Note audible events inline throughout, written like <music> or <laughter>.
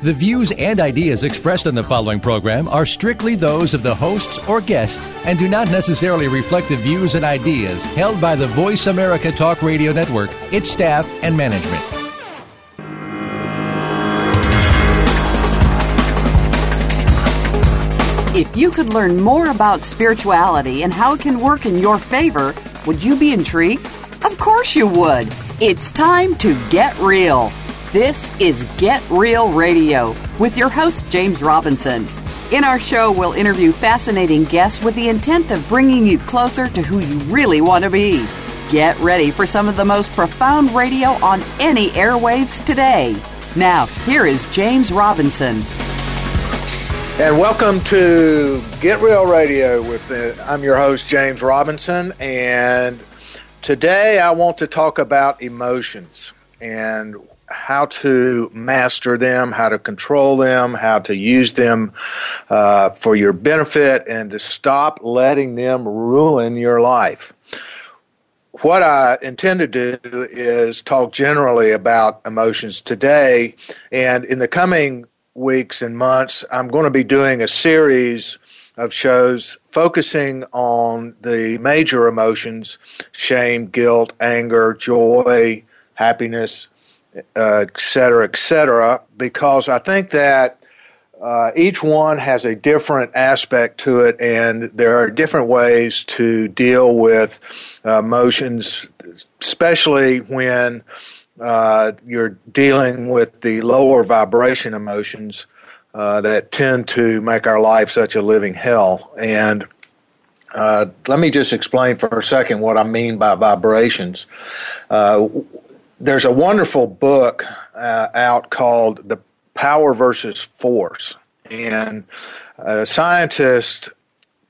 The views and ideas expressed on the following program are strictly those of the hosts or guests and do not necessarily reflect the views and ideas held by the Voice America Talk Radio Network, its staff, and management. If you could learn more about spirituality and how it can work in your favor, would you be intrigued? Of course you would. It's time to get real. This is Get Real Radio with your host, James Robinson. In our show, we'll interview fascinating guests with the intent of bringing you closer to who you really want to be. Get ready for some of the most profound radio on any airwaves today. Now, here is James Robinson. And welcome to Get Real Radio with the, I'm your host James Robinson and today I want to talk about emotions and how to master them, how to control them, how to use them uh, for your benefit, and to stop letting them ruin your life. What I intend to do is talk generally about emotions today, and in the coming weeks and months, I'm going to be doing a series of shows focusing on the major emotions shame, guilt, anger, joy, happiness, uh, et cetera, et cetera, because I think that uh, each one has a different aspect to it, and there are different ways to deal with uh, emotions, especially when uh, you're dealing with the lower vibration emotions uh, that tend to make our life such a living hell. And uh, let me just explain for a second what I mean by vibrations there's a wonderful book uh, out called The Power versus Force. And a scientist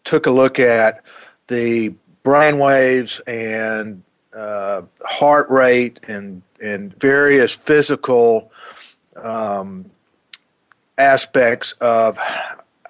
took a look at the brain waves and uh, heart rate and, and various physical um, aspects of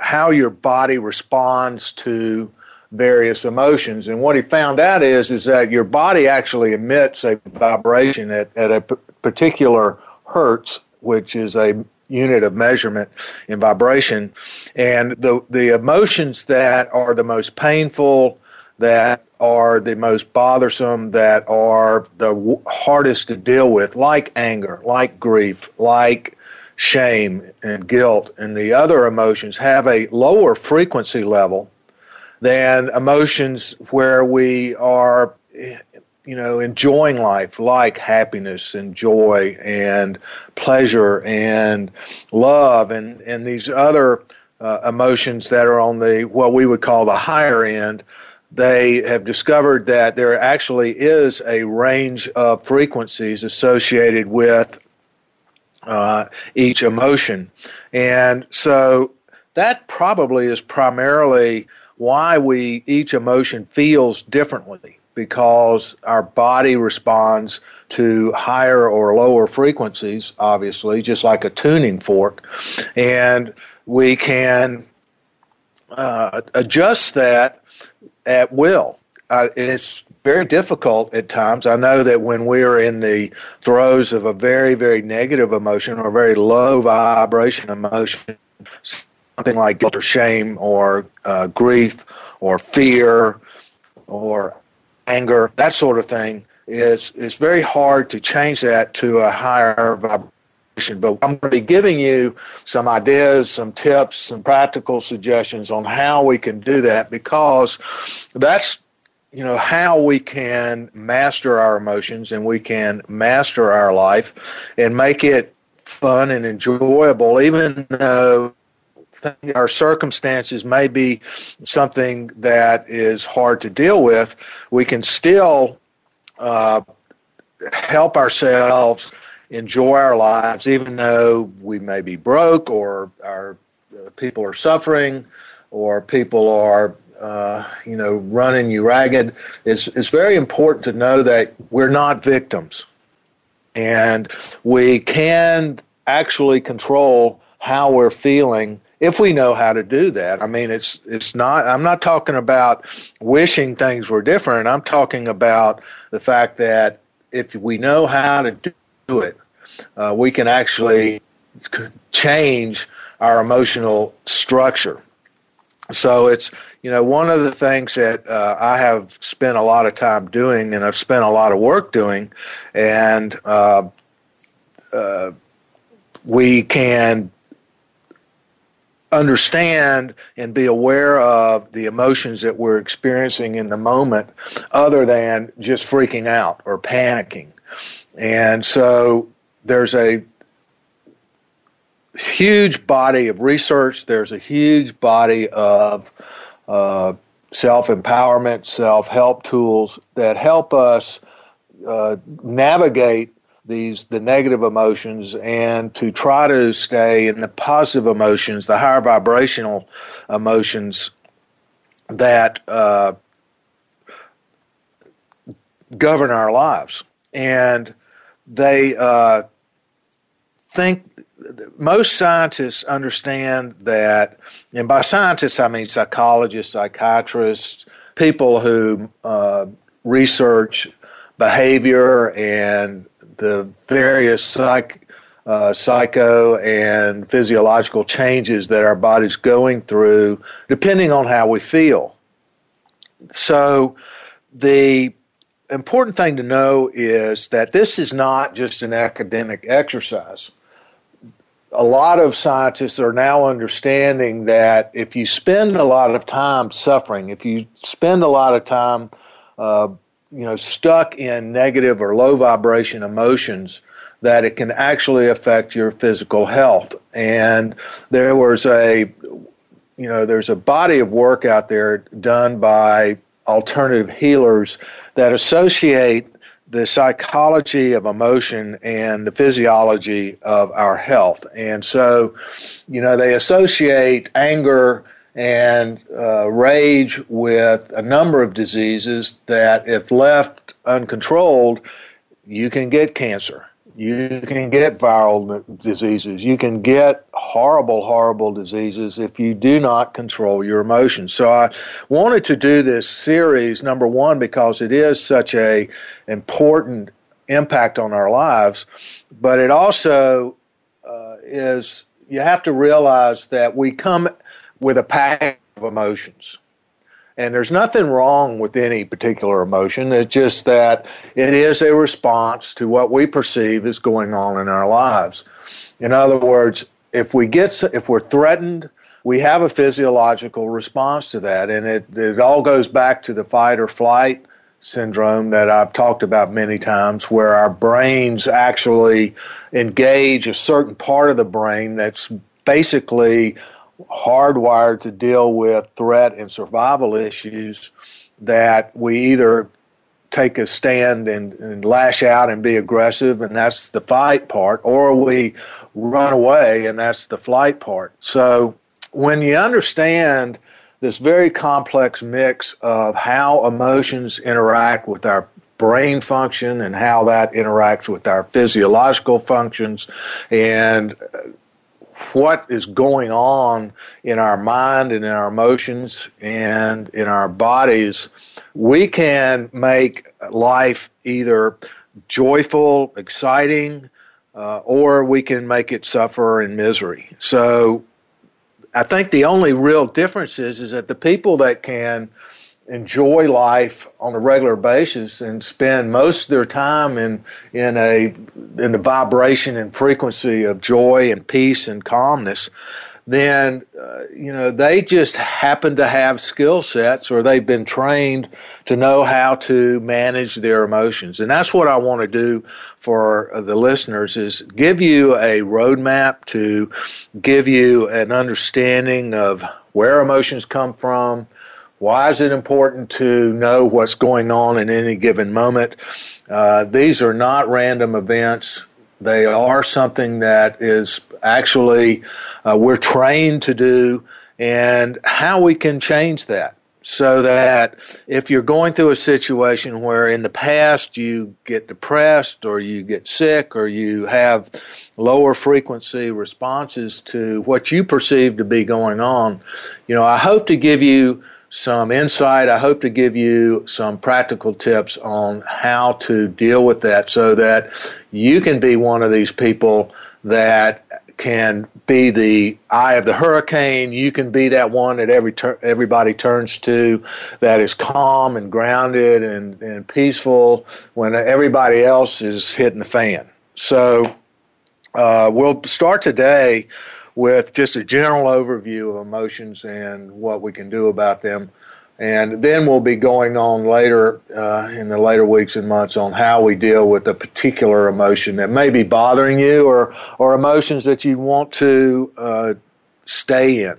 how your body responds to various emotions. And what he found out is is that your body actually emits a vibration at, at a p- particular hertz, which is a unit of measurement in vibration. And the the emotions that are the most painful, that are the most bothersome, that are the w- hardest to deal with, like anger, like grief, like shame and guilt, and the other emotions have a lower frequency level than emotions where we are you know enjoying life like happiness and joy and pleasure and love and and these other uh, emotions that are on the what we would call the higher end they have discovered that there actually is a range of frequencies associated with uh, each emotion. And so that probably is primarily why we each emotion feels differently because our body responds to higher or lower frequencies, obviously, just like a tuning fork. And we can uh, adjust that at will. Uh, it's very difficult at times. I know that when we're in the throes of a very, very negative emotion or a very low vibration emotion, something like guilt or shame or uh, grief or fear or anger, that sort of thing, is it's very hard to change that to a higher vibration. But I'm going to be giving you some ideas, some tips, some practical suggestions on how we can do that because that's you know how we can master our emotions and we can master our life and make it fun and enjoyable even though our circumstances may be something that is hard to deal with, we can still uh, help ourselves enjoy our lives, even though we may be broke or our uh, people are suffering or people are uh, you know running you ragged. It's it's very important to know that we're not victims. And we can actually control how we're feeling if we know how to do that. I mean, it's it's not. I'm not talking about wishing things were different. I'm talking about the fact that if we know how to do it, uh, we can actually change our emotional structure. So it's you know one of the things that uh, I have spent a lot of time doing, and I've spent a lot of work doing, and uh, uh we can understand and be aware of the emotions that we're experiencing in the moment other than just freaking out or panicking. And so there's a huge body of research, there's a huge body of uh, self empowerment, self help tools that help us uh, navigate these the negative emotions and to try to stay in the positive emotions, the higher vibrational emotions that uh, govern our lives. And they uh, think most scientists understand that, and by scientists I mean psychologists, psychiatrists, people who uh, research behavior and the various psych, uh, psycho and physiological changes that our body's going through, depending on how we feel. So, the important thing to know is that this is not just an academic exercise. A lot of scientists are now understanding that if you spend a lot of time suffering, if you spend a lot of time uh, you know stuck in negative or low vibration emotions that it can actually affect your physical health. And there was a you know there's a body of work out there done by alternative healers that associate the psychology of emotion and the physiology of our health. And so you know they associate anger and uh, rage with a number of diseases that, if left uncontrolled, you can get cancer. You can get viral diseases. You can get horrible, horrible diseases if you do not control your emotions. So I wanted to do this series, number one, because it is such a important impact on our lives, but it also uh, is, you have to realize that we come with a pack of emotions. And there's nothing wrong with any particular emotion. It's just that it is a response to what we perceive is going on in our lives. In other words, if we get if we're threatened, we have a physiological response to that, and it it all goes back to the fight or flight syndrome that I've talked about many times, where our brains actually engage a certain part of the brain that's basically hardwired to deal with threat and survival issues that we either take a stand and, and, lash out and be aggressive, and that's the fight part, or we run away, and that's the flight part. So when you understand this very complex mix of how emotions interact with our brain function and how that interacts with our physiological functions and what is going on in our mind and in our emotions and in our bodies, we can make life either joyful, exciting, uh, or we can make it suffer in misery. So I think the only real difference is, is that the people that can enjoy life on a regular basis and spend most of their time in in a in the vibration and frequency of joy and peace and calmness then uh, you know they just happen to have skill sets or they've been trained to know how to manage their emotions. And that's what i want to do for the listeners is give you a roadmap to give you an understanding of where emotions come from why is it important to know what's going on in any given moment? Uh, these are not random events. They are something that is actually uh, we're trained to do, and how we can change that. so that if you're going through a situation where in the past you get depressed or you get sick or you have lower frequency responses to what you perceive to be going on, you know, I hope to give you some insight. I hope to give you some practical tips on how to deal with that so that you can be one of these people that can be the eye of the hurricane. You can be that one that every everybody turns to, that is calm and grounded and, and peaceful when everybody else is hitting the fan. So uh, we'll start today with just a general overview of emotions and what we can do about them. And then we'll be going on later uh, in the later weeks and months on how we deal with a particular emotion that may be bothering you or, or emotions that you want to uh, stay in.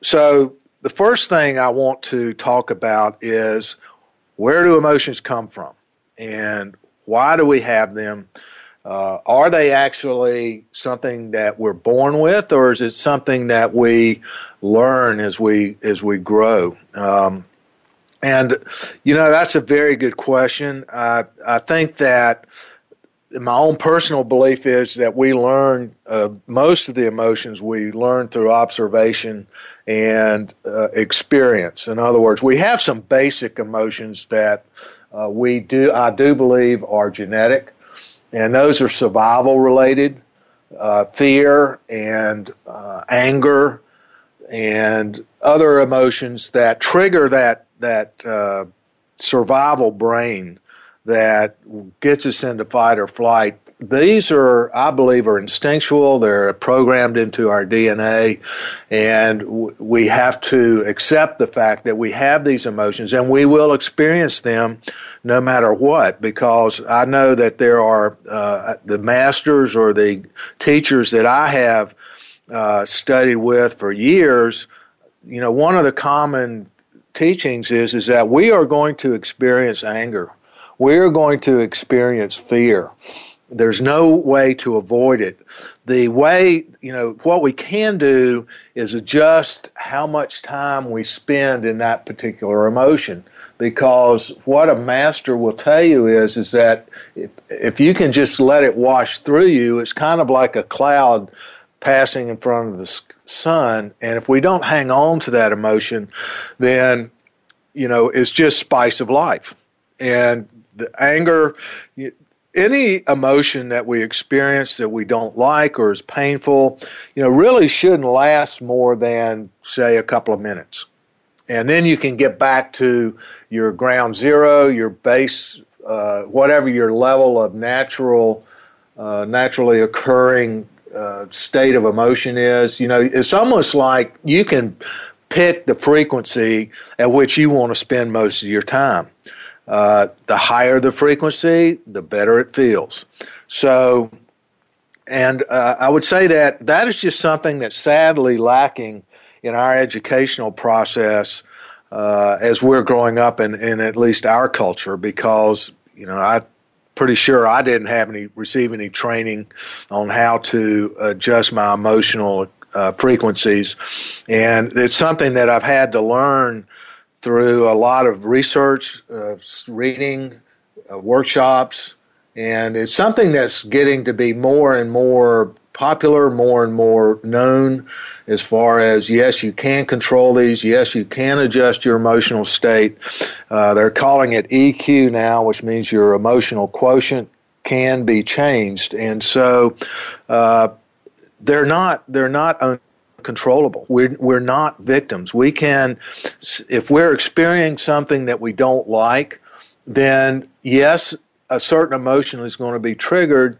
So, the first thing I want to talk about is where do emotions come from? And why do we have them? Uh, are they actually something that we're born with, or is it something that we learn as we as we grow? Um, and you know that's a very good question. I I think that my own personal belief is that we learn uh, most of the emotions we learn through observation and uh, experience. In other words, we have some basic emotions that uh, we do I do believe are genetic and those are survival related uh, fear and uh, anger and other emotions that trigger that that uh, survival brain that gets us into fight or flight these are, I believe, are instinctual. They're programmed into our DNA, and we have to accept the fact that we have these emotions, and we will experience them no matter what. Because I know that there are uh, the masters or the teachers that I have uh, studied with for years. You know, one of the common teachings is is that we are going to experience anger. We are going to experience fear there's no way to avoid it. The way, you know, what we can do is adjust how much time we spend in that particular emotion. Because what a master will tell you is, is that if, if you can just let it wash through you, it's kind of like a cloud passing in front of the sun. And if we don't hang on to that emotion, then, you know, it's just spice of life. And the anger, any emotion that we experience that we don't like or is painful, you know, really shouldn't last more than, say, a couple of minutes. And then you can get back to your ground zero, your base, uh, whatever your level of natural, uh, naturally occurring uh, state of emotion is. You know, it's almost like you can pick the frequency at which you want to spend most of your time. Uh, the higher the frequency, the better it feels. So, and uh, I would say that that is just something that's sadly lacking in our educational process uh, as we're growing up in, in at least our culture because, you know, I pretty sure I didn't have any receive any training on how to adjust my emotional uh, frequencies, and it's something that I've had to learn through a lot of research, uh, reading, uh, workshops, and it's something that's getting to be more and more popular, more and more known as far as yes, you can control these, yes, you can adjust your emotional state. Uh, they're calling it EQ now, which means your emotional quotient can be changed, and so uh, they're not they're not controllable. We're, we're not victims. We can, if we're experiencing something that we don't like, then yes, a certain emotion is going to be triggered,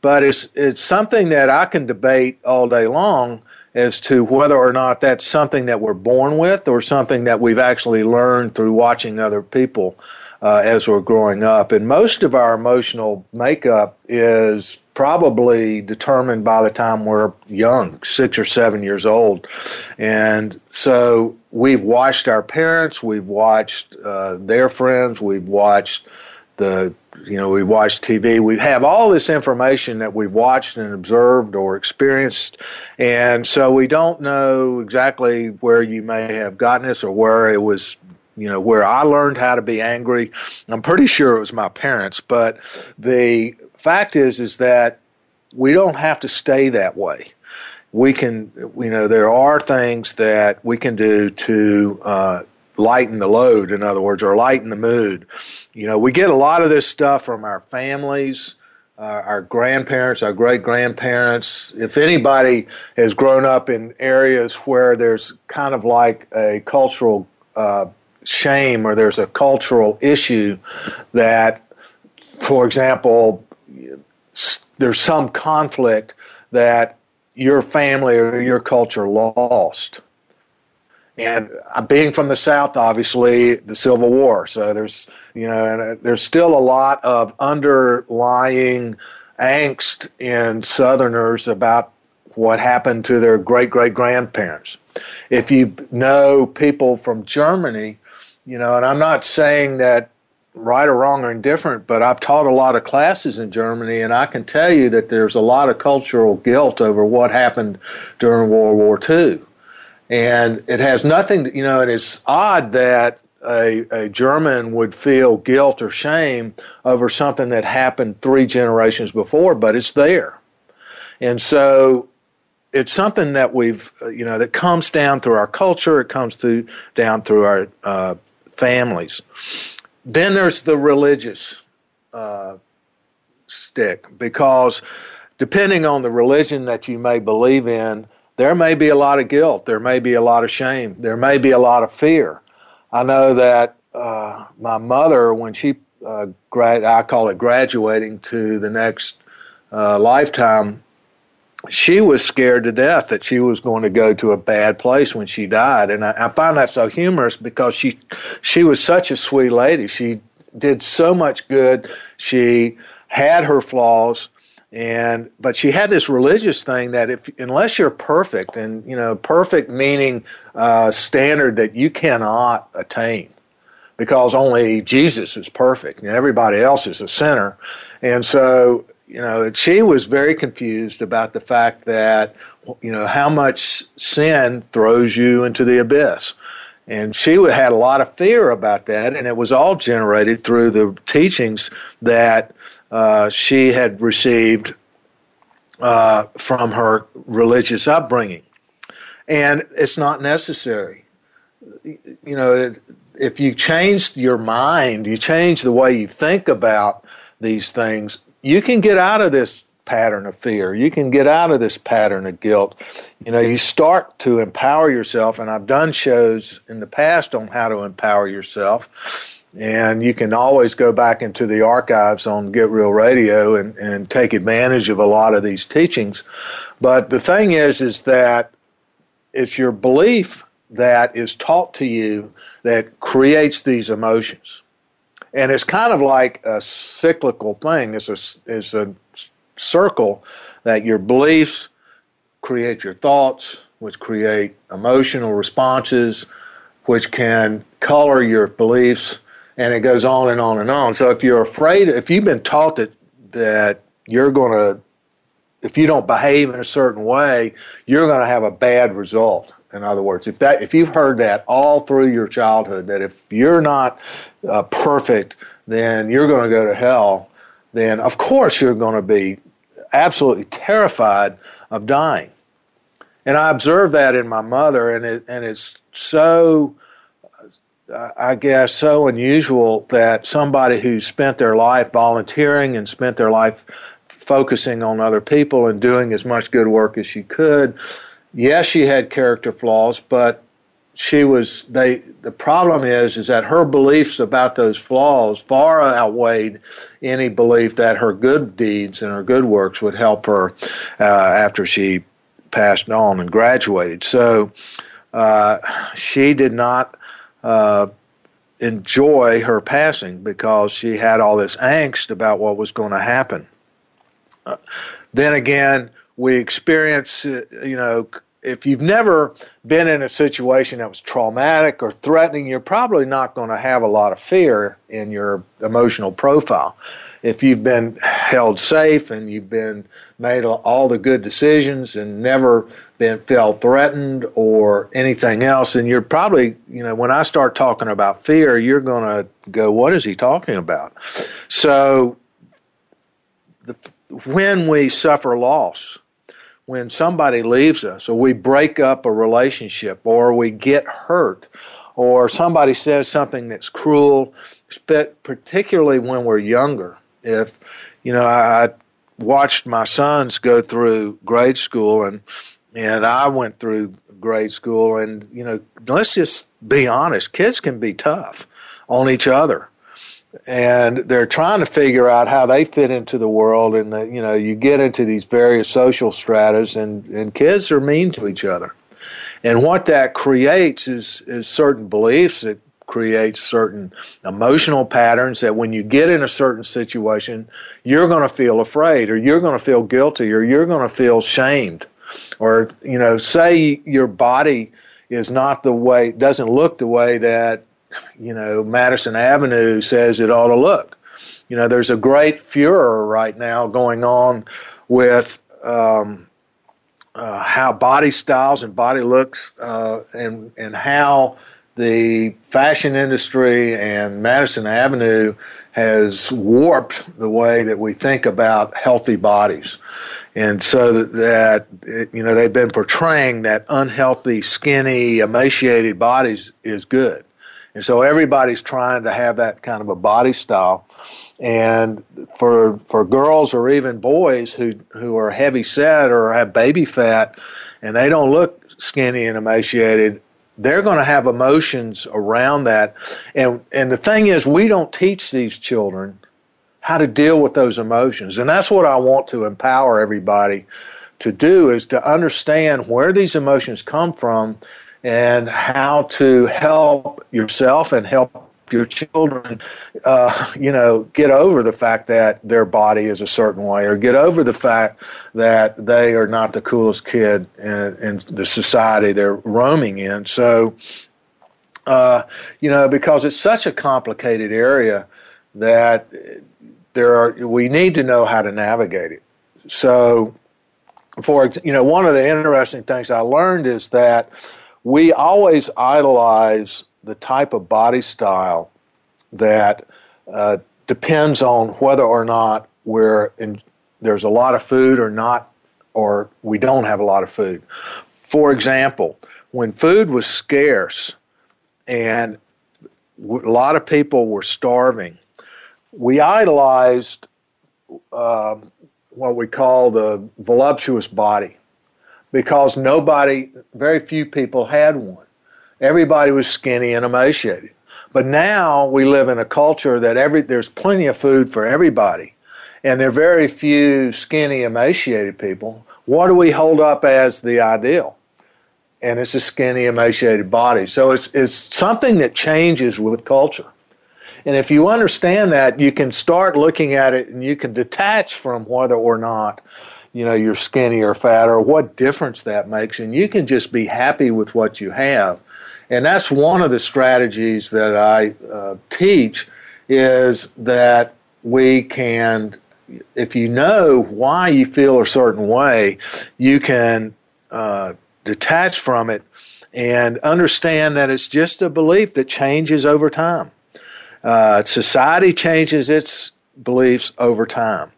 but it's, it's something that I can debate all day long as to whether or not that's something that we're born with or something that we've actually learned through watching other people uh, as we're growing up. And most of our emotional makeup is probably determined by the time we're young, six or seven years old. And so we've watched our parents, we've watched uh, their friends, we've watched the you know we watch TV. We have all this information that we've watched and observed or experienced, and so we don't know exactly where you may have gotten this or where it was. You know where I learned how to be angry. I'm pretty sure it was my parents, but the fact is is that we don't have to stay that way we can, you know, there are things that we can do to uh, lighten the load, in other words, or lighten the mood. You know, we get a lot of this stuff from our families, uh, our grandparents, our great grandparents. If anybody has grown up in areas where there's kind of like a cultural uh, shame or there's a cultural issue that, for example, there's some conflict that your family or your culture lost and being from the South, obviously, the Civil War. So there's, you know, uh, there's still a lot of underlying angst in Southerners about what happened to their great great grandparents. If you know people from Germany, you know, and I'm not saying that right or wrong or indifferent, but I've taught a lot of classes in Germany, and I can tell you that there's a lot of cultural guilt over what happened during World War II. And it has nothing, to, you know, and it's odd that a, a German would feel guilt or shame over something that happened three generations before, but it's there. And so it's something that we've, you know, that comes down through our culture, it comes through down through our uh, families. Then there's the religious uh, stick, because depending on the religion that you may believe in, there may be a lot of guilt, there may be a lot of shame, there may be a lot of fear. I know that uh, my mother, when she uh, grad, I call it graduating to the next uh, lifetime, she was scared to death that she was going to go to a bad place when she died, and I, I find that so humorous because she she was such a sweet lady. She did so much good. She had her flaws, and but she had this religious thing that if unless you're perfect and you know perfect meaning uh, standard that you cannot attain because only jesus is perfect and everybody else is a sinner and so you know she was very confused about the fact that you know how much sin throws you into the abyss and she had a lot of fear about that and it was all generated through the teachings that uh, she had received uh, from her religious upbringing. And it's not necessary. You know, if you change your mind, you change the way you think about these things, you can get out of this pattern of fear. You can get out of this pattern of guilt. You know, you start to empower yourself, and I've done shows in the past on how to empower yourself and you can always go back into the archives on Get Real Radio and, and take advantage of a lot of these teachings. But the thing is, is that it's your belief that is taught to you that creates these emotions. And it's kind of like a cyclical thing. It's a, it's a circle that your beliefs create your thoughts, which create emotional responses, which can color your beliefs and it goes on and on and on. So if you're afraid, if you've been taught that that you're going to, if you don't behave in a certain way, you're going to have a bad result. In other words, if that if you've heard that all through your childhood, that if you're not uh, perfect, then you're going to go to hell. Then of course you're going to be absolutely terrified of dying. And I observed that in my mother, and it and it's so I guess, so unusual that somebody who spent their life volunteering and spent their life focusing on other people and doing as much good work as she could. Yes, she had character flaws, but she was they the problem is is that her beliefs about those flaws far outweighed any belief that her good deeds and her good works would help her uh, after she passed on and graduated so uh, she did not uh, enjoy her passing because she had all this angst about what was going to happen. Uh, then again, we experience, uh, you know, if you've never been in a situation that was traumatic or threatening, you're probably not going to have a lot of fear in your emotional profile. If you've been held safe and you've been made all the good decisions and never been felt threatened or anything else, and you're probably, you know, when I start talking about fear, you're going to go, "What is he talking about?" So, the, when we suffer loss when somebody leaves us or we break up a relationship or we get hurt or somebody says something that's cruel, particularly when we're younger. If, you know, I watched my sons go through grade school and and I went through grade school and you know let's just be honest kids can be tough on each other and they're trying to figure out how they fit into the world. And the, you know you get into these various social stratas and and kids are mean to each other. And what that creates is is certain beliefs. That creates certain emotional patterns that when you get in a certain situation you're going to feel afraid or you're going to feel guilty or you're going to feel shamed. Or you know say your body is not the way doesn't look the way that you know, Madison Avenue says it ought to look. You know, there's a great furor right now going on with um, uh, how body styles and body looks uh, and and how the fashion industry and Madison Avenue has warped the way that we think about healthy bodies. And so that, that you know they've been portraying that unhealthy, skinny, emaciated bodies is good. And so everybody's trying to have that kind of a body style. And for for girls or even boys who who are heavy set or have baby fat and they don't look skinny and emaciated, they're going to have emotions around that. And and the thing is we don't teach these children how to deal with those emotions. And that's what I want to empower everybody to do is to understand where these emotions come from and how to help yourself and help your children, uh, you know, get over the fact that their body is a certain way, or get over the fact that they are not the coolest kid in, in the society they're roaming in. So, uh, you know, because it's such a complicated area that there are, we need to know how to navigate it. So, for you know, one of the interesting things I learned is that we always idolize the type of body style that uh, depends on whether or not we're in, there's a lot of food or not, or we don't have a lot of food. For example, when food was scarce and a lot of people were starving, we idolized uh, what we call the voluptuous body because nobody, very few people had one. Everybody was skinny and emaciated. But now we live in a culture that every there's plenty of food for everybody, and there are very few skinny, emaciated people. What do we hold up as the ideal? And it's a skinny, emaciated body. So it's it's something that changes with culture. And if you understand that, you can start looking at it and you can detach from whether or not you know you're skinny or fat or what difference that makes and you can just be happy with what you have. And that's one of the strategies that i uh, teach is that we can if you know why you feel a certain way you can uh, detach from it and understand that it's just a belief that changes over time. Uh, society changes its beliefs over time.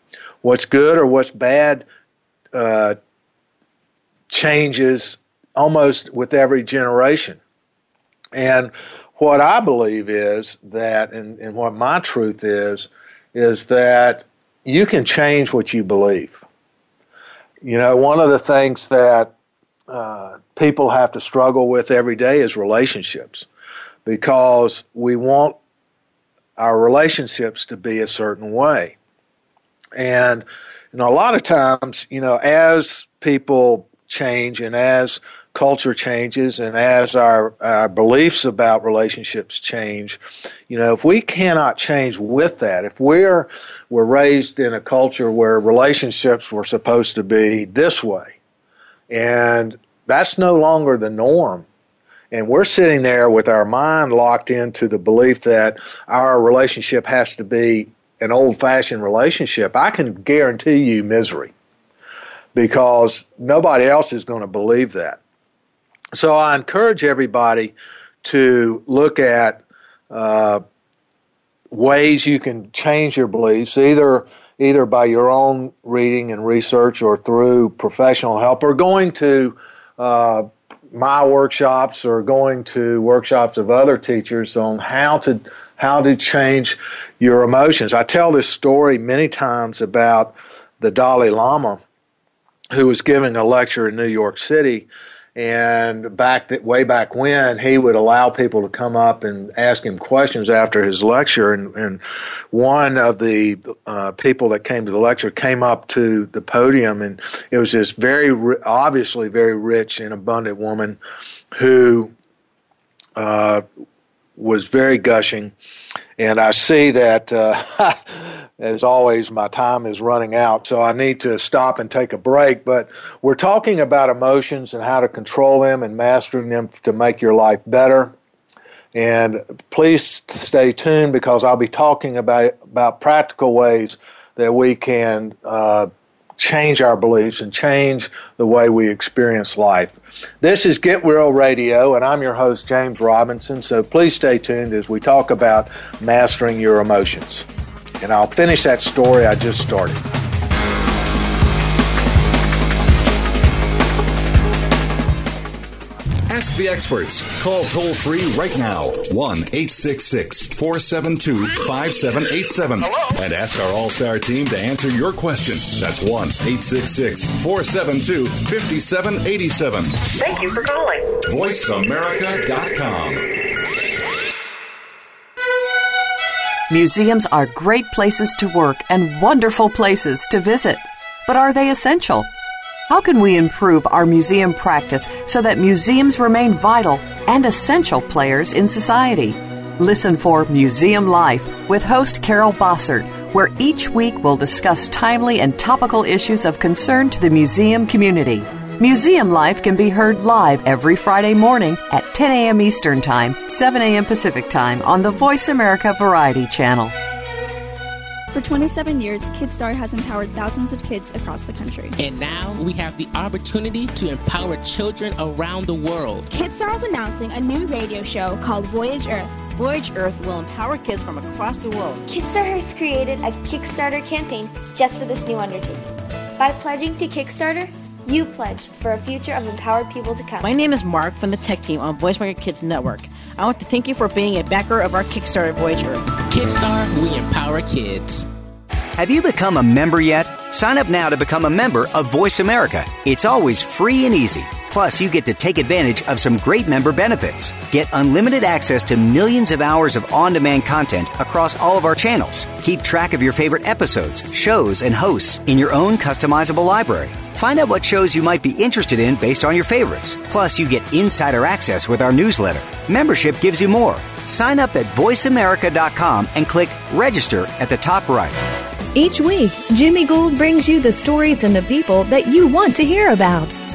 What's good or what's bad uh, changes almost with every generation. And what I believe is that, and, and what my truth is, is that you can change what you believe. You know, one of the things that uh, people have to struggle with every day is relationships because we want our relationships to be a certain way. And and a lot of times, you know, as people change and as culture changes and as our, our beliefs about relationships change, you know, if we cannot change with that, if we're we're raised in a culture where relationships were supposed to be this way, and That's no longer the norm. And we're sitting there with our mind locked into the belief that our relationship has to be an old fashioned relationship. I can guarantee you misery because nobody else is going to believe that. So I encourage everybody to look at uh, ways you can change your beliefs, either either by your own reading and research or through professional help, or going to uh, my workshops or going to workshops of other teachers on how to how to change your emotions. I tell this story many times about the Dalai Lama who was giving a lecture in New York City and back that way back when he would allow people to come up and ask him questions after his lecture and, and one of the uh, people that came to the lecture came up to the podium and it was this very obviously very rich and abundant woman who uh, was very gushing and I see that uh, <laughs> as always, my time is running out, so I need to stop and take a break. But we're talking about emotions and how to control them and mastering them to make your life better. And please stay tuned because I'll be talking about about practical ways that we can uh, change our beliefs and change the way we experience life. This is Get Real Radio, and I'm your host, James Robinson. So please stay tuned as we talk about mastering your emotions and I'll finish that story I just started. Ask the experts. Call toll free right now 1 866 472 5787 and ask our All Star team to answer your question. That's 1 866 472 5787. Thank you for calling. VoiceAmerica.com. Museums are great places to work and wonderful places to visit. But are they essential? How can we improve our museum practice so that museums remain vital and essential players in society? Listen for Museum Life with host Carol Bossert, where each week we'll discuss timely and topical issues of concern to the museum community. Museum Life can be heard live every Friday morning at 10 a.m. Eastern Time, 7 a.m. Pacific Time on the Voice America Variety Channel. For 27 years, KidStar has empowered thousands of kids across the country. And now we have the opportunity to empower children around the world. KidStar is announcing a new radio show called Voyage Earth. Voyage Earth will empower kids from across the world. KidStar has created a Kickstarter campaign just for this new undertaking. By pledging to Kickstarter, you pledge for a future of empowered people to come. My name is Mark from the tech team on Voice America Kids Network. I want to thank you for being a backer of our Kickstarter Voyager. KidStar, we empower kids. Have you become a member yet? Sign up now to become a member of Voice America. It's always free and easy. Plus, you get to take advantage of some great member benefits. Get unlimited access to millions of hours of on demand content across all of our channels. Keep track of your favorite episodes, shows, and hosts in your own customizable library. Find out what shows you might be interested in based on your favorites. Plus, you get insider access with our newsletter. Membership gives you more. Sign up at voiceamerica.com and click register at the top right. Each week, Jimmy Gould brings you the stories and the people that you want to hear about.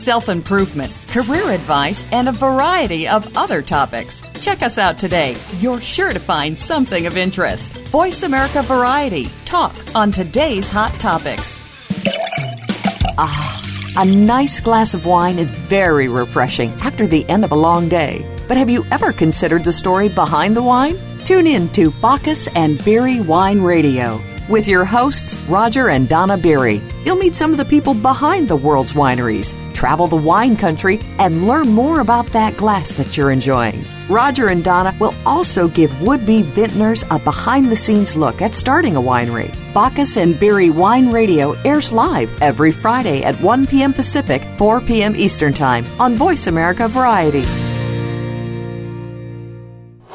self improvement, career advice, and a variety of other topics. Check us out today. You're sure to find something of interest. Voice America Variety. Talk on today's hot topics. Ah, a nice glass of wine is very refreshing after the end of a long day. But have you ever considered the story behind the wine? Tune in to Bacchus and Beery Wine Radio. With your hosts, Roger and Donna Beery. You'll meet some of the people behind the world's wineries, travel the wine country, and learn more about that glass that you're enjoying. Roger and Donna will also give would be vintners a behind the scenes look at starting a winery. Bacchus and Beery Wine Radio airs live every Friday at 1 p.m. Pacific, 4 p.m. Eastern Time on Voice America Variety.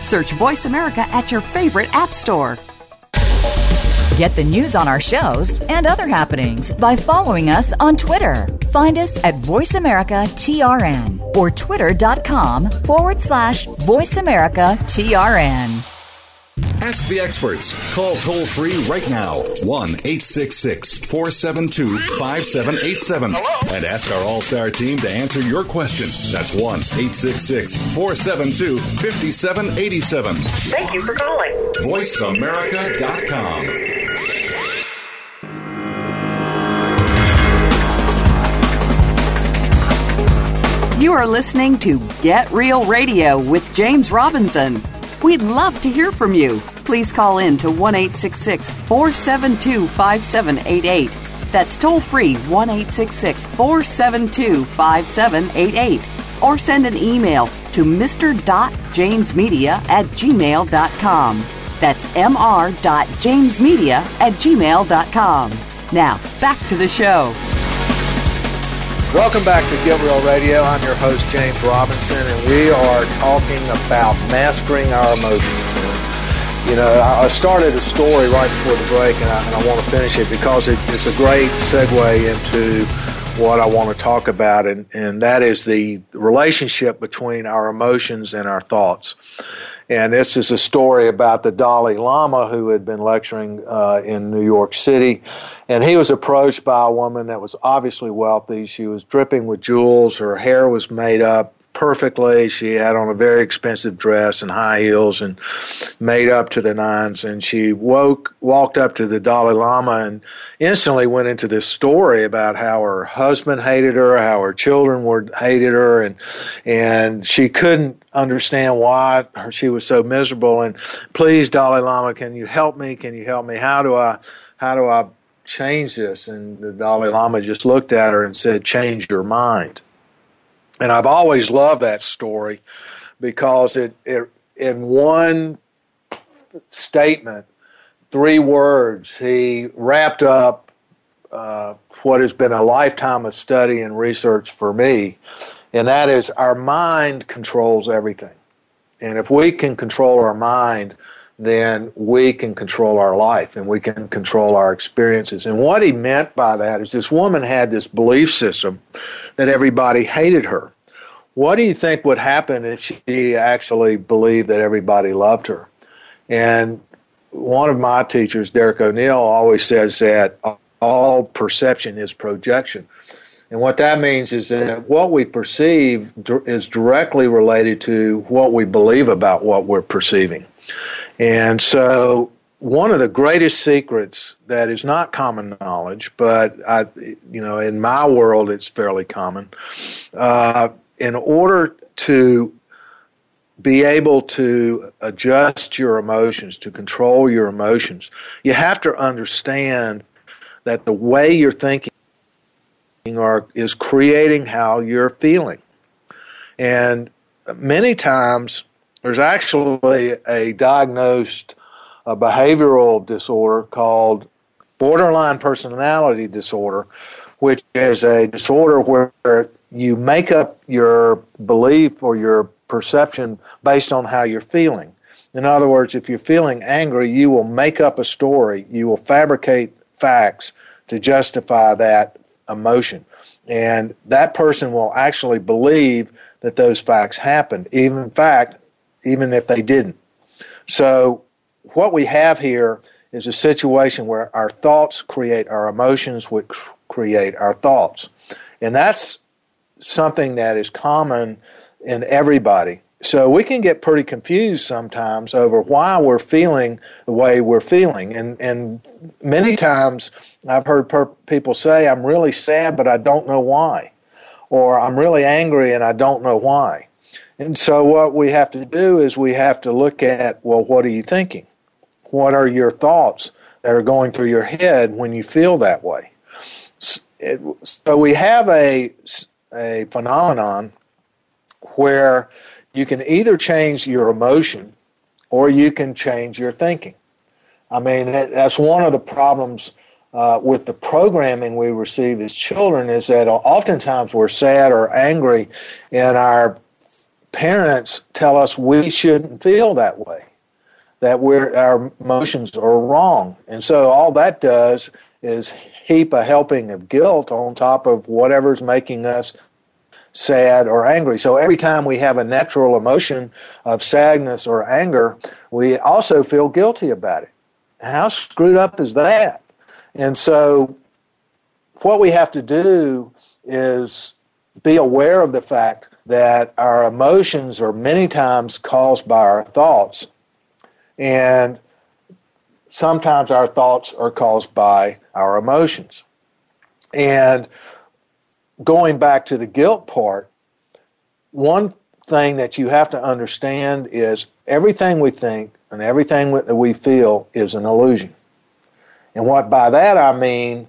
Search Voice America at your favorite app store. Get the news on our shows and other happenings by following us on Twitter. Find us at Voice America TRN or twitter.com forward slash Voice America TRN. Ask the experts. Call toll free right now 1 866 472 5787 and ask our All Star team to answer your question. That's 1 866 472 5787. Thank you for calling. VoiceAmerica.com. You are listening to Get Real Radio with James Robinson. We'd love to hear from you. Please call in to 1 472 5788. That's toll free 1 472 5788. Or send an email to mr.jamesmedia at gmail.com. That's mr.jamesmedia at gmail.com. Now, back to the show. Welcome back to Get Real Radio. I'm your host, James Robinson, and we are talking about mastering our emotions. You know, I started a story right before the break, and I, and I want to finish it because it, it's a great segue into what I want to talk about, and, and that is the relationship between our emotions and our thoughts. And this is a story about the Dalai Lama who had been lecturing uh, in New York City. And he was approached by a woman that was obviously wealthy. She was dripping with jewels. Her hair was made up perfectly. She had on a very expensive dress and high heels and made up to the nines. And she woke, walked up to the Dalai Lama and instantly went into this story about how her husband hated her, how her children were hated her, and and she couldn't understand why she was so miserable. And please, Dalai Lama, can you help me? Can you help me? How do I? How do I? change this and the dalai lama just looked at her and said change your mind and I've always loved that story because it, it in one statement, three words, he wrapped up uh, what has been a lifetime of study and research for me, and that is our mind controls everything. And if we can control our mind, then we can control our life and we can control our experiences. And what he meant by that is this woman had this belief system that everybody hated her. What do you think would happen if she actually believed that everybody loved her? And one of my teachers, Derek O'Neill, always says that all perception is projection. And what that means is that what we perceive is directly related to what we believe about what we're perceiving. And so one of the greatest secrets that is not common knowledge, but I, you know, in my world it's fairly common. Uh, in order to be able to adjust your emotions, to control your emotions, you have to understand that the way you're thinking are, is creating how you're feeling. And many times there's actually a diagnosed behavioral disorder called borderline personality disorder, which is a disorder where you make up your belief or your perception based on how you're feeling. In other words, if you're feeling angry, you will make up a story, you will fabricate facts to justify that emotion. And that person will actually believe that those facts happened, even in fact, even if they didn't. So what we have here is a situation where our thoughts create our emotions, which create our thoughts. And that's something that is common in everybody. So we can get pretty confused sometimes over why we're feeling the way we're feeling. And, and many times I've heard per- people say, I'm really sad, but I don't know why. Or I'm really angry and I don't know why. And so what we have to do is we have to look at, well, what are you thinking? What are your thoughts that are going through your head when you feel that way? So we have a, a phenomenon where you can either change your emotion or you can change your thinking. I mean, that's one of the problems uh, with the programming we receive as children is that oftentimes we're sad or angry, and our parents tell us we shouldn't feel that way, that we're, our emotions are wrong. And so all that does is heap a helping of guilt on top of whatever's making us sad, or angry. So every time we have a natural emotion of sadness or anger, we also feel guilty about it. How screwed up is that? And so what we have to do is be aware of the fact that our emotions are many times caused by our thoughts. And sometimes our thoughts are caused by our emotions. And going back to the guilt part, one thing that you have to understand is everything we think and everything that we feel is an illusion. And what by that I mean,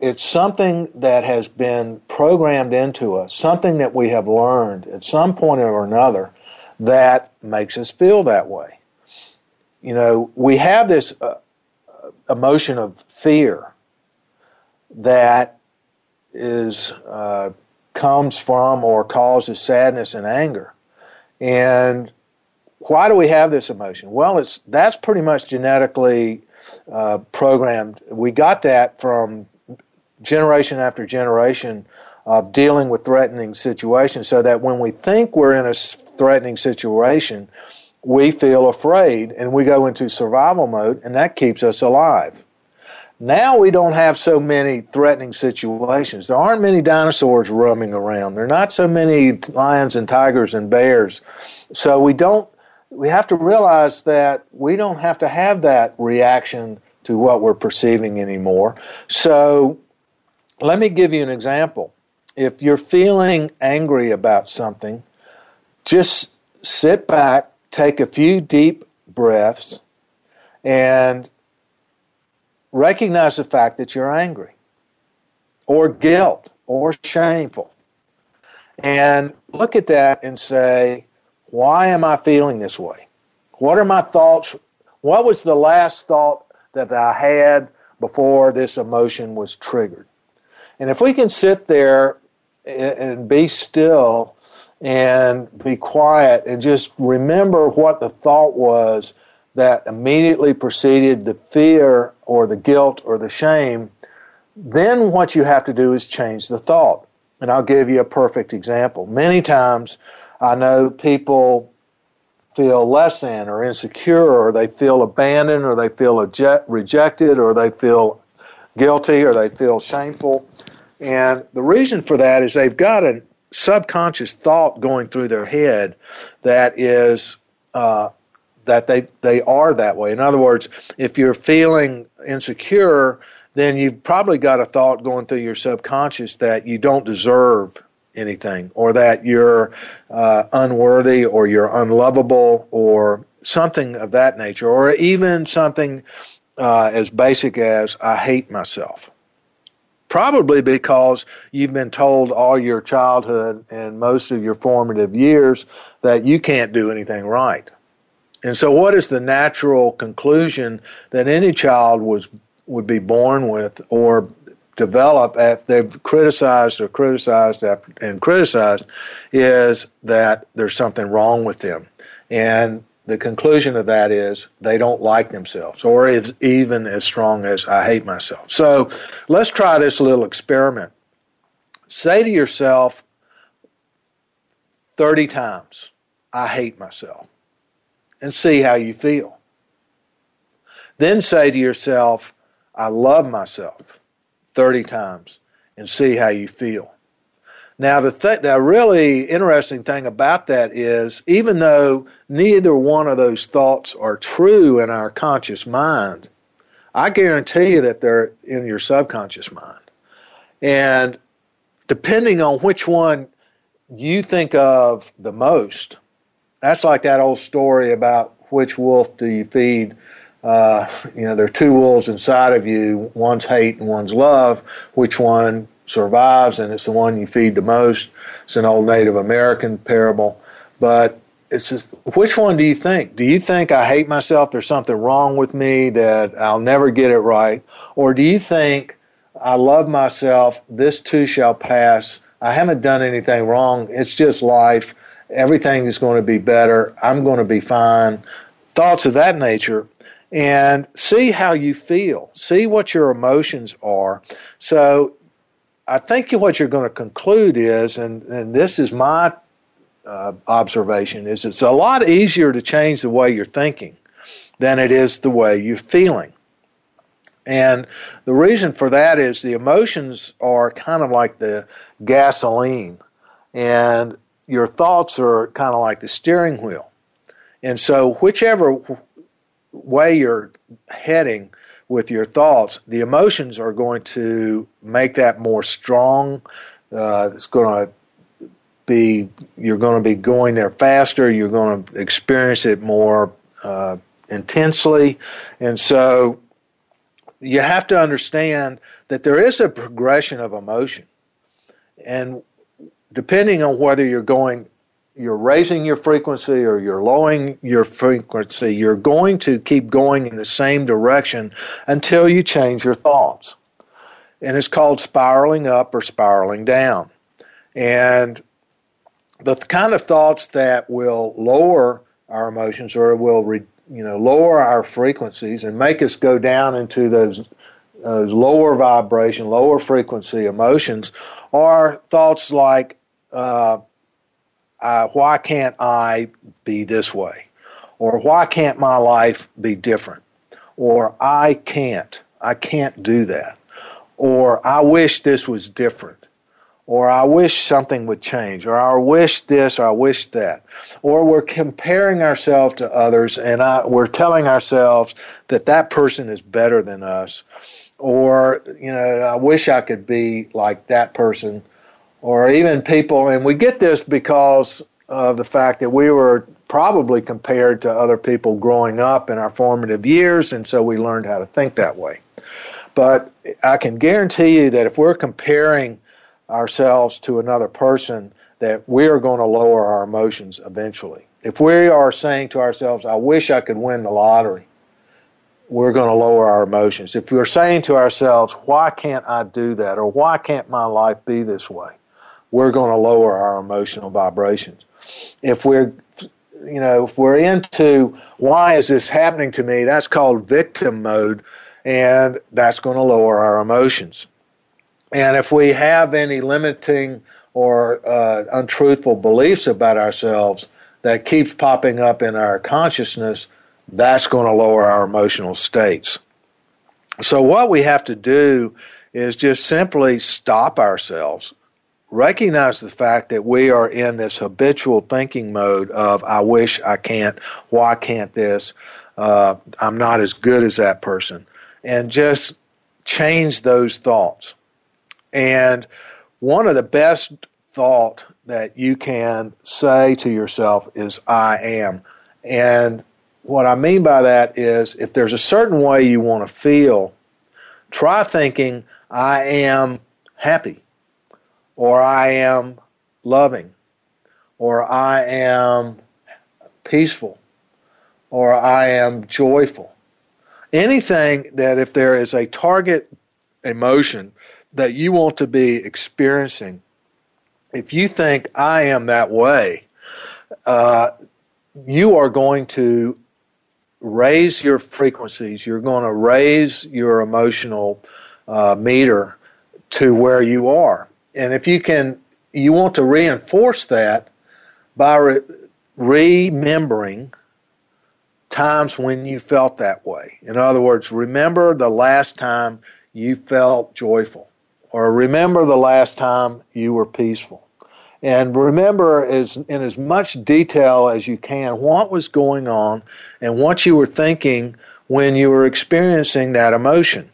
it's something that has been programmed into us, something that we have learned at some point or another that makes us feel that way. You know, we have this uh, emotion of fear that is uh, comes from or causes sadness and anger. And why do we have this emotion? Well, it's that's pretty much genetically uh, programmed. We got that from generation after generation of dealing with threatening situations, so that when we think we're in a threatening situation, we feel afraid and we go into survival mode, and that keeps us alive. Now we don't have so many threatening situations. There aren't many dinosaurs roaming around. There are not so many lions and tigers and bears. So we don't we have to realize that we don't have to have that reaction to what we're perceiving anymore. So let me give you an example. If you're feeling angry about something, just sit back, take a few deep breaths, and recognize the fact that you're angry or guilt or shameful. And look at that and say, why am I feeling this way? What are my thoughts? What was the last thought that I had before this emotion was triggered? And if we can sit there and be still and be quiet and just remember what the thought was that immediately preceded the fear or the guilt or the shame, then what you have to do is change the thought. And I'll give you a perfect example. Many times I know people feel less than or insecure or they feel abandoned or they feel eject, rejected or they feel guilty or they feel shameful. And the reason for that is they've got a subconscious thought going through their head that is uh, that they they are that way. In other words, if you're feeling insecure, then you've probably got a thought going through your subconscious that you don't deserve anything, or that you're uh, unworthy, or you're unlovable, or something of that nature, or even something uh, as basic as "I hate myself." Probably because you've been told all your childhood and most of your formative years that you can't do anything right and so, what is the natural conclusion that any child was would be born with or develop after they've criticized or criticized and criticized is that there's something wrong with them. And the conclusion of that is they don't like themselves, or even as strong as I hate myself. So let's try this little experiment. Say to yourself 30 times, I hate myself and see how you feel. Then say to yourself, I love myself 30 times and see how you feel. Now, the, th- the really interesting thing about that is even though neither one of those thoughts are true in our conscious mind, I guarantee you that they're in your subconscious mind. And depending on which one you think of the most, that's like that old story about which wolf do you feed. Uh, you know, there are two wolves inside of you one's hate and one's love. Which one survives? And it's the one you feed the most. It's an old Native American parable. But it's just, which one do you think? Do you think I hate myself? There's something wrong with me that I'll never get it right? Or do you think I love myself? This too shall pass. I haven't done anything wrong. It's just life. Everything is going to be better. I'm going to be fine. Thoughts of that nature. And see how you feel. See what your emotions are. So I think what you're going to conclude is, and, and this is my uh, observation, is it's a lot easier to change the way you're thinking than it is the way you're feeling. And the reason for that is the emotions are kind of like the gasoline, and your thoughts are kind of like the steering wheel. And so, whichever way you're heading with your thoughts, the emotions are going to make that more strong. Uh, it's going to be you're going to be going there faster. You're going to experience it more uh, intensely, and so you have to understand that there is a progression of emotion. And depending on whether you're going, you're raising your frequency or you're lowering your frequency, you're going to keep going in the same direction until you change your thoughts. And it's called spiraling up or spiraling down. And the kind of thoughts that will lower our emotions or will re, you know, lower our frequencies and make us go down into those, those lower vibration, lower frequency emotions are thoughts like, uh, uh, why can't I be this way? Or why can't my life be different? Or I can't. I can't do that. Or I wish this was different or I wish something would change, or I wish this, or I wish that. Or we're comparing ourselves to others and I, we're telling ourselves that that person is better than us. Or, you know, I wish I could be like that person. Or even people, and we get this because of the fact that we were probably compared to other people growing up in our formative years, and so we learned how to think that way. But I can guarantee you that if we're comparing ourselves to another person that we are going to lower our emotions eventually. If we are saying to ourselves, I wish I could win the lottery, we're going to lower our emotions. If we're saying to ourselves, why can't I do that? Or why can't my life be this way? We're going to lower our emotional vibrations. If we're you know, if we're into why is this happening to me, that's called victim mode, and that's going to lower our emotions. And if we have any limiting or uh, untruthful beliefs about ourselves that keeps popping up in our consciousness, that's going to lower our emotional states. So, what we have to do is just simply stop ourselves, recognize the fact that we are in this habitual thinking mode of, I wish I can't, why can't this, uh, I'm not as good as that person, and just change those thoughts. And one of the best thought that you can say to yourself is I am. And what I mean by that is if there's a certain way you want to feel, try thinking I am happy or I am loving or I am peaceful or I am joyful. Anything that if there is a target emotion that you want to be experiencing, if you think I am that way, uh, you are going to raise your frequencies. You're going to raise your emotional uh, meter to where you are. And if you can, you want to reinforce that by re- remembering times when you felt that way. In other words, remember the last time you felt joyful, or remember the last time you were peaceful. And remember as, in as much detail as you can what was going on and what you were thinking when you were experiencing that emotion.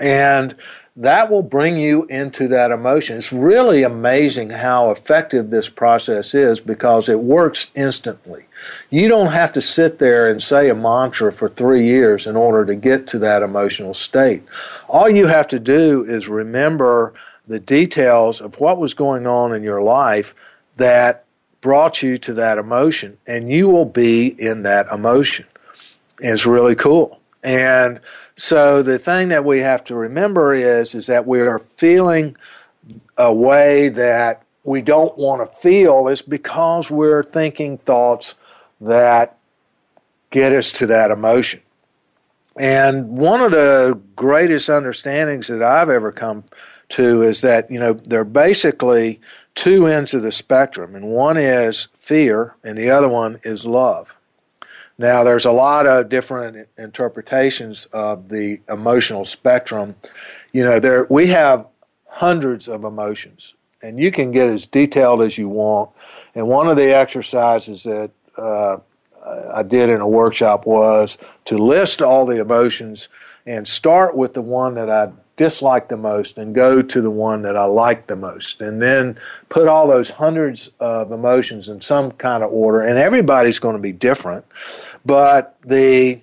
And that will bring you into that emotion. It's really amazing how effective this process is because it works instantly. You don't have to sit there and say a mantra for three years in order to get to that emotional state. All you have to do is remember the details of what was going on in your life that brought you to that emotion, and you will be in that emotion. It's really cool. And so the thing that we have to remember is is that we are feeling a way that we don't want to feel is because we're thinking thoughts that get us to that emotion. And one of the greatest understandings that I've ever come to is that, you know, there are basically two ends of the spectrum, and one is fear, and the other one is love. Now, there's a lot of different interpretations of the emotional spectrum. You know, there we have hundreds of emotions, and you can get as detailed as you want. And one of the exercises that uh, I did in a workshop was to list all the emotions and start with the one that I dislike the most and go to the one that I like the most. And then put all those hundreds of emotions in some kind of order. And everybody's going to be different. But the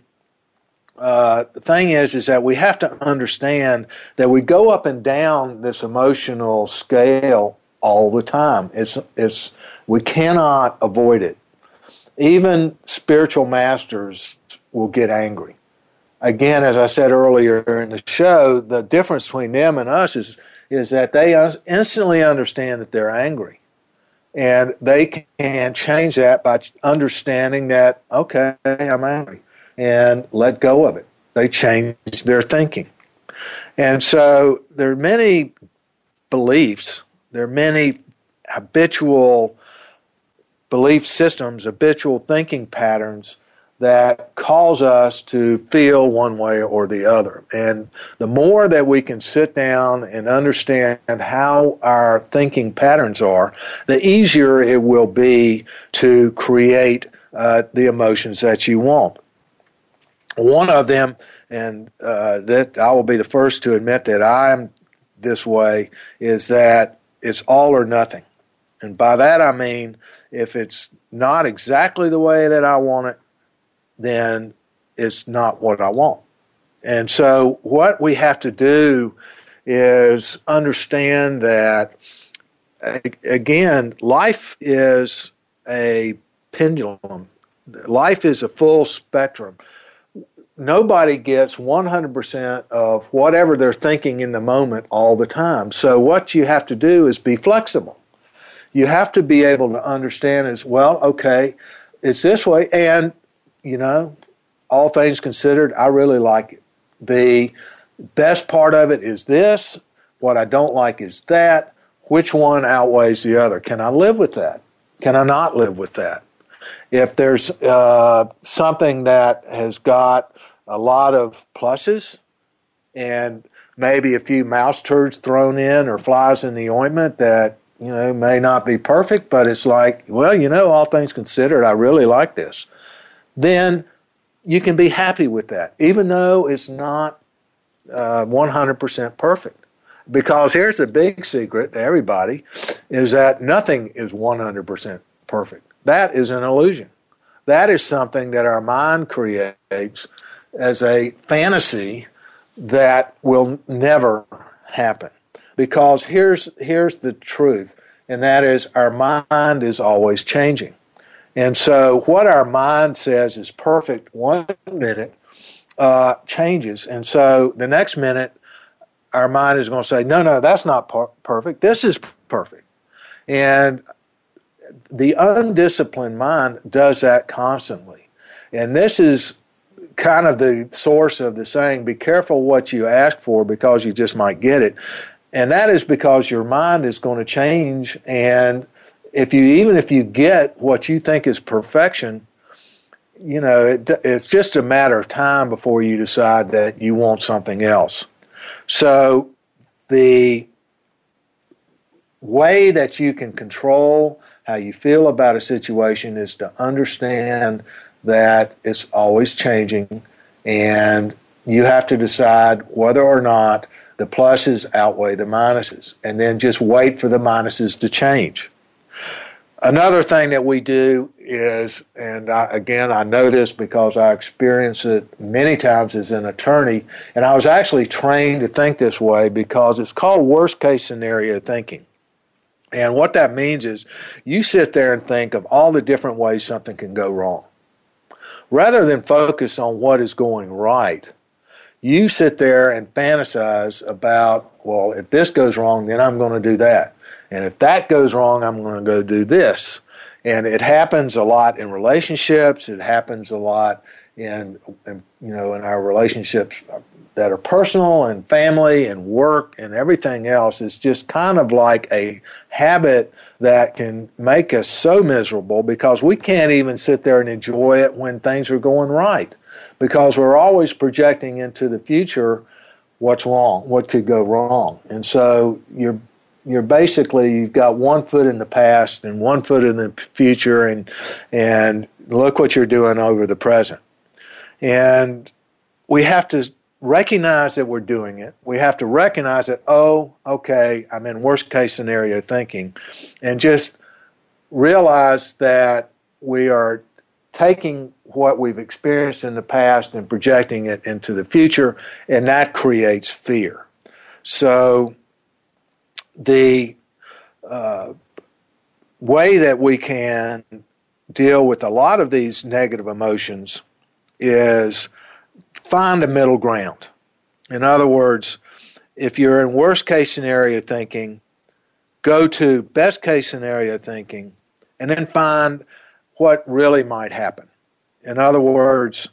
uh, thing is, is that we have to understand that we go up and down this emotional scale all the time. It's, it's, we cannot avoid it. Even spiritual masters will get angry again, as I said earlier in the show, the difference between them and us is is that they instantly understand that they're angry, and they can change that by understanding that okay, I'm angry, and let go of it. They change their thinking, and so there are many beliefs. There are many habitual belief systems, habitual thinking patterns that cause us to feel one way or the other. And the more that we can sit down and understand how our thinking patterns are, the easier it will be to create uh, the emotions that you want. One of them, and uh, that I will be the first to admit that I'm this way, is that it's all or nothing. And by that I mean if it's not exactly the way that I want it, then it's not what I want. And so, what we have to do is understand that, again, life is a pendulum, life is a full spectrum. Nobody gets 100% of whatever they're thinking in the moment all the time. So, what you have to do is be flexible. You have to be able to understand as well, okay, it's this way, and you know, all things considered, I really like it. The best part of it is this. What I don't like is that. Which one outweighs the other? Can I live with that? Can I not live with that? If there's uh, something that has got a lot of pluses and maybe a few mouse turds thrown in or flies in the ointment that you know may not be perfect, but it's like, well, you know, all things considered, I really like this then you can be happy with that, even though it's not uh, 100% perfect. Because here's a big secret to everybody is that nothing is 100% perfect. That is an illusion. That is something that our mind creates as a fantasy that will never happen. Because here's, here's the truth, and that is our mind is always changing. And so, what our mind says is perfect one minute uh, changes. And so, the next minute, our mind is going to say, no, no, that's not per- perfect. This is perfect. And the undisciplined mind does that constantly. And this is kind of the source of the saying be careful what you ask for because you just might get it. And that is because your mind is going to change and if you even if you get what you think is perfection, you know, it, it's just a matter of time before you decide that you want something else. So the way that you can control how you feel about a situation is to understand that it's always changing and you have to decide whether or not the pluses outweigh the minuses and then just wait for the minuses to change. Another thing that we do is, and I, again, I know this because I experienced it many times as an attorney, and I was actually trained to think this way because it's called worst case scenario thinking. And what that means is you sit there and think of all the different ways something can go wrong. Rather than focus on what is going right, you sit there and fantasize about, well, if this goes wrong, then I'm going to do that. And if that goes wrong, I'm going to go do this. And it happens a lot in relationships. It happens a lot in, in, you know in our relationships that are personal and family and work and everything else. It's just kind of like a habit that can make us so miserable because we can't even sit there and enjoy it when things are going right because we're always projecting into the future what's wrong, what could go wrong. And so you're you're basically you've got one foot in the past and one foot in the future and and look what you're doing over the present. And we have to recognize that we're doing it. We have to recognize that oh okay i'm in worst case scenario thinking and just realize that we are taking what we've experienced in the past and projecting it into the future and that creates fear. So the uh, way that we can deal with a lot of these negative emotions is find a middle ground. In other words, if you're in worst case scenario thinking, go to best case scenario thinking, and then find what really might happen. In other words,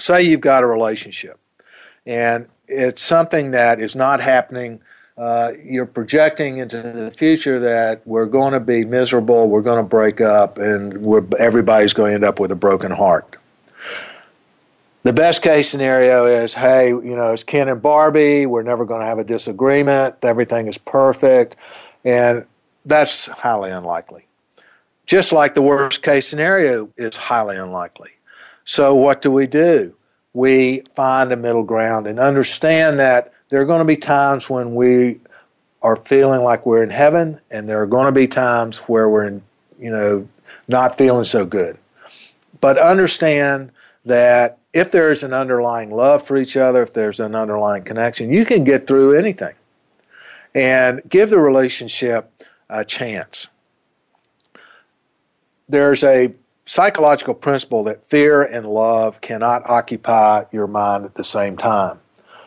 say you've got a relationship and it's something that is not happening uh, you're projecting into the future that we're going to be miserable, we're going to break up, and everybody's going to end up with a broken heart. The best case scenario is, hey, you know, it's Ken and Barbie. We're never going to have a disagreement. Everything is perfect, and that's highly unlikely. Just like the worst case scenario is highly unlikely. So what do we do? We find a middle ground and understand that there are going to be times when we are feeling like we're in heaven, and there are going to be times where we're in, you know, not feeling so good. But understand that if there's an underlying love for each other, if there's an underlying connection, you can get through anything. And give the relationship a chance. There's a psychological principle that fear and love cannot occupy your mind at the same time.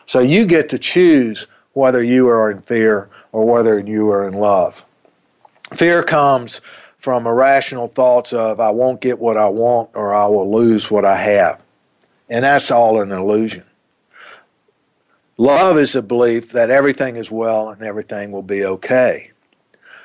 So you get to choose whether you are in fear or whether you are in love. Fear comes from irrational thoughts of, I won't get what I want or I will lose what I have. And that's all an illusion. Love is a belief that everything is well and everything will be okay.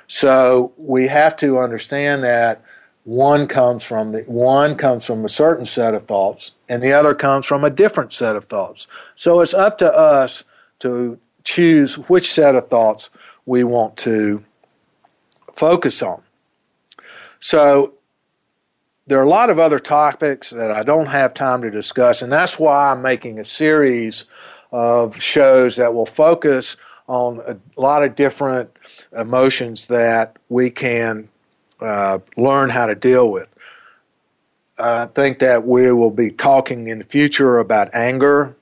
So we have to understand that one comes from the one comes from a certain set of thoughts and the other comes from a different set of thoughts. So it's up to us to choose which set of thoughts we want to focus on. So there are a lot of other topics that I don't have time to discuss, and that's why I'm making a series of shows that will focus on a lot of different emotions that we can uh, learn how to deal with. I think that we will be talking in the future about anger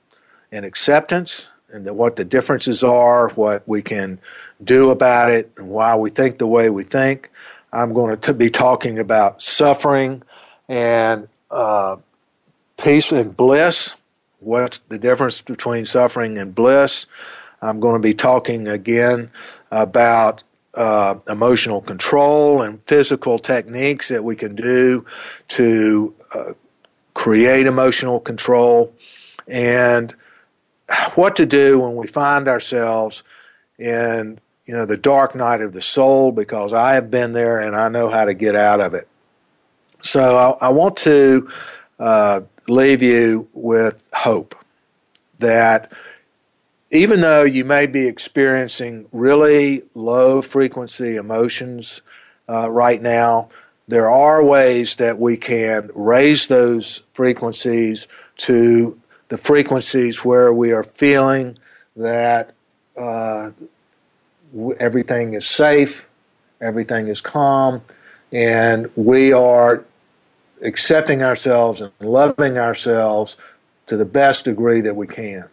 and acceptance and what the differences are, what we can do about it, and why we think the way we think. I'm going to be talking about suffering and uh, peace and bliss. What's the difference between suffering and bliss? I'm going to be talking again about uh, emotional control and physical techniques that we can do to uh, create emotional control and what to do when we find ourselves in you know the dark night of the soul because I have been there and I know how to get out of it. So I, I want to uh, leave you with hope that even though you may be experiencing really low frequency emotions uh, right now, there are ways that we can raise those frequencies to the frequencies where we are feeling that uh, everything is safe, everything is calm, and we are accepting ourselves and loving ourselves to the best degree that we can.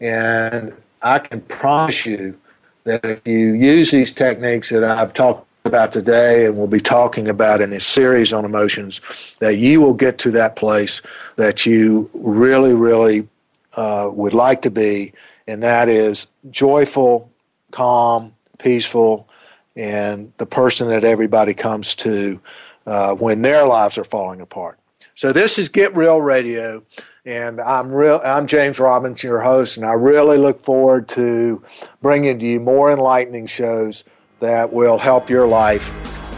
And I can promise you that if you use these techniques that I've talked about today and we'll be talking about in this series on emotions, that you will get to that place that you really, really uh, would like to be, and that is joyful, calm, peaceful, and the person that everybody comes to uh, when their lives are falling apart. So this is Get Real Radio, and I'm real. I'm James Robinson, your host, and I really look forward to bringing to you more enlightening shows that will help your life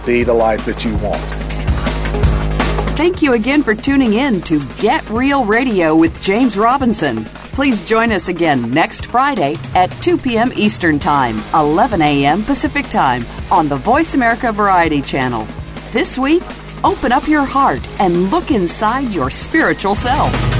be the life that you want. Thank you again for tuning in to Get Real Radio with James Robinson. Please join us again next Friday at 2 p.m. Eastern Time, 11 a.m. Pacific Time on the Voice America Variety Channel. This week, open up your heart and look inside your spiritual self.